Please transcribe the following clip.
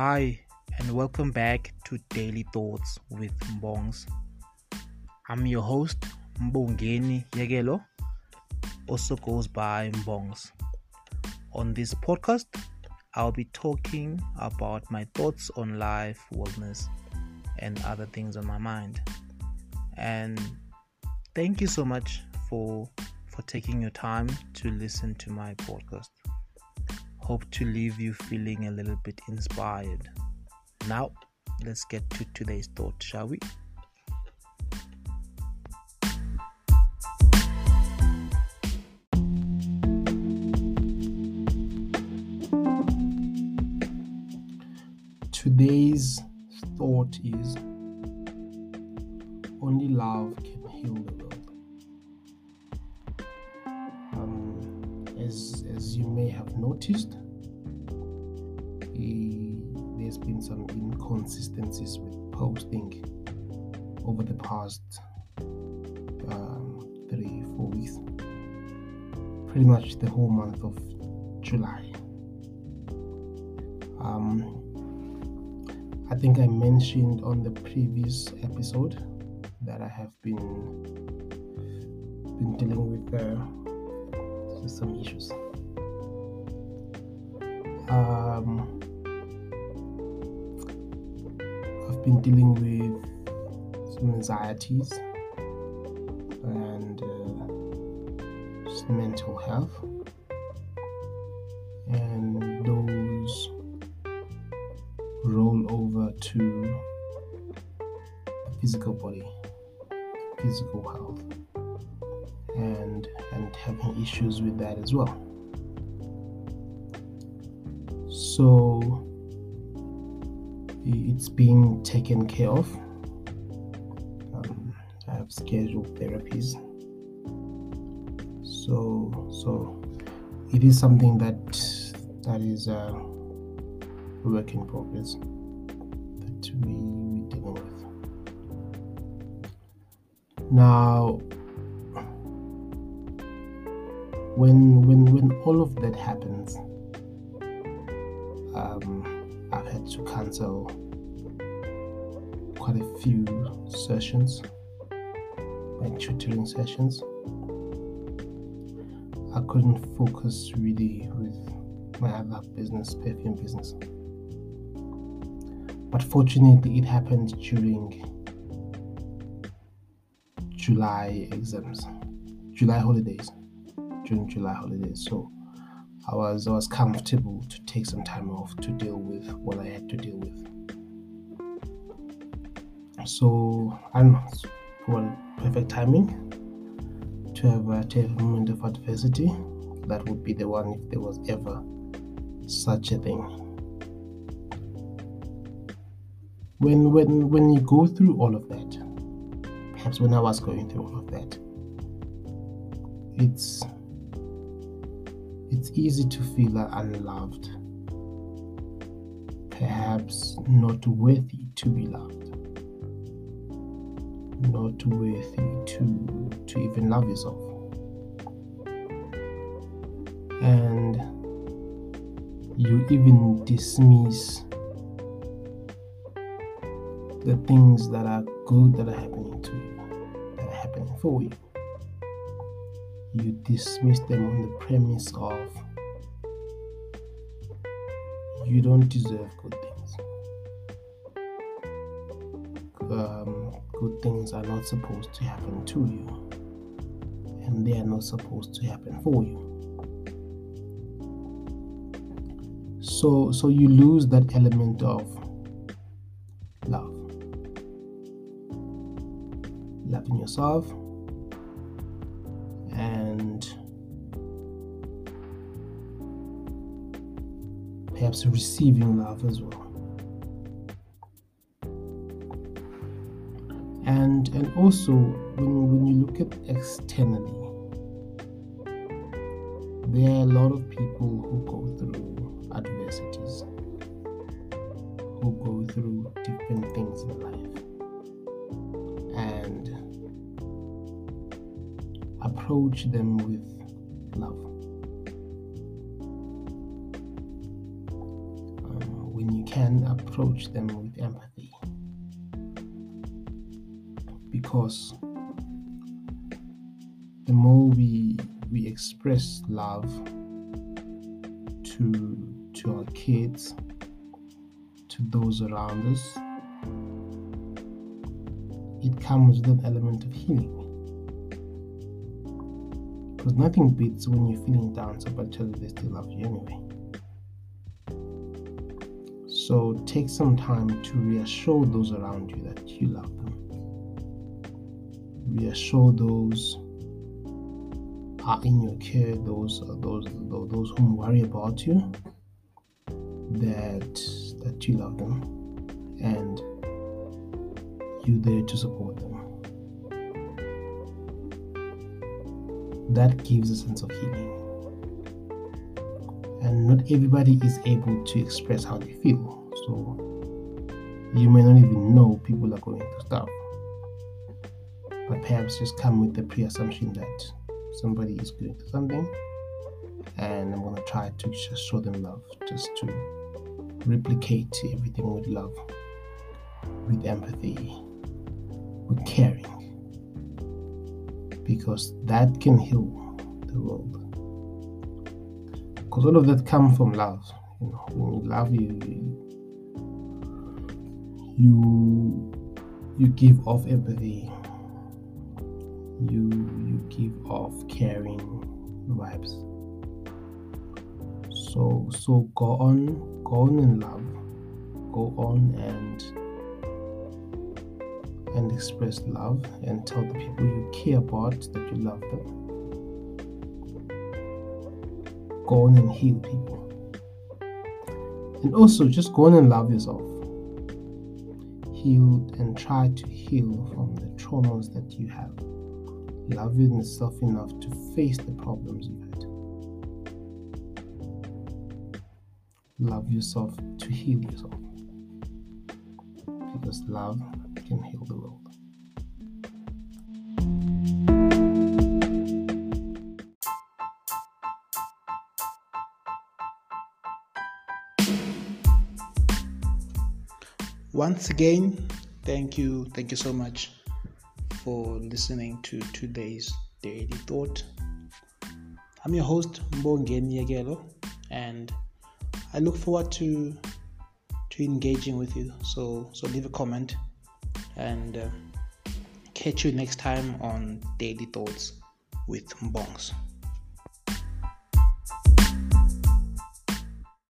Hi, and welcome back to Daily Thoughts with Mbongs. I'm your host, Mbongeni Yegelo, also goes by Mbongs. On this podcast, I'll be talking about my thoughts on life, wellness, and other things on my mind. And thank you so much for for taking your time to listen to my podcast. Hope to leave you feeling a little bit inspired. Now, let's get to today's thought, shall we? Today's thought is only love can heal the world. As, you may have noticed, there's been some inconsistencies with posting over the past um, three, four weeks. Pretty much the whole month of July. Um, I think I mentioned on the previous episode that I have been been dealing with uh, some issues. Um, I've been dealing with some anxieties and uh, mental health, and those roll over to physical body, physical health, and and having issues with that as well. So it's being taken care of. Um, I have scheduled therapies. So so it is something that that is a work in progress that we we dealing with. Now when when when all of that happens um, I've had to cancel quite a few sessions, my tutoring sessions. I couldn't focus really with my other business, perfume business. But fortunately, it happened during July exams, July holidays, during July holidays. So I was I was comfortable to take some time off to deal with what I had to deal with. So I don't know, for perfect timing to have a, to have a moment of adversity. That would be the one if there was ever such a thing. When when when you go through all of that, perhaps when I was going through all of that, it's it's easy to feel unloved, perhaps not worthy to be loved, not worthy to, to even love yourself. And you even dismiss the things that are good that are happening to you, that are happening for you you dismiss them on the premise of you don't deserve good things. Um, good things are not supposed to happen to you, and they are not supposed to happen for you. So, so you lose that element of love, loving yourself, perhaps receiving love as well. And and also when when you look at externally, there are a lot of people who go through adversities, who go through different things in life. And approach them with love. Can approach them with empathy. Because the more we we express love to to our kids, to those around us, it comes with an element of healing. Because nothing beats when you're feeling down, somebody tells you they still love you anyway. So take some time to reassure those around you that you love them. Reassure those are in your care, those those those whom worry about you, that that you love them, and you're there to support them. That gives a sense of healing. And not everybody is able to express how they feel. So you may not even know people are going to stuff. But perhaps just come with the pre assumption that somebody is going through something and I'm gonna try to just show them love, just to replicate everything with love, with empathy, with caring, because that can heal the world. Because all of that comes from love. You know, when you love you, you you you give off empathy. You you give off caring vibes. So so go on go on in love. Go on and and express love and tell the people you care about that you love them. Go on and heal people. And also just go on and love yourself heal and try to heal from the traumas that you have love yourself enough to face the problems you've had. Love yourself to heal yourself. Because love can heal Once again, thank you, thank you so much for listening to today's Daily Thought. I'm your host, Mbongeni Yagelo, and I look forward to to engaging with you. So so leave a comment and uh, catch you next time on Daily Thoughts with Mbongs.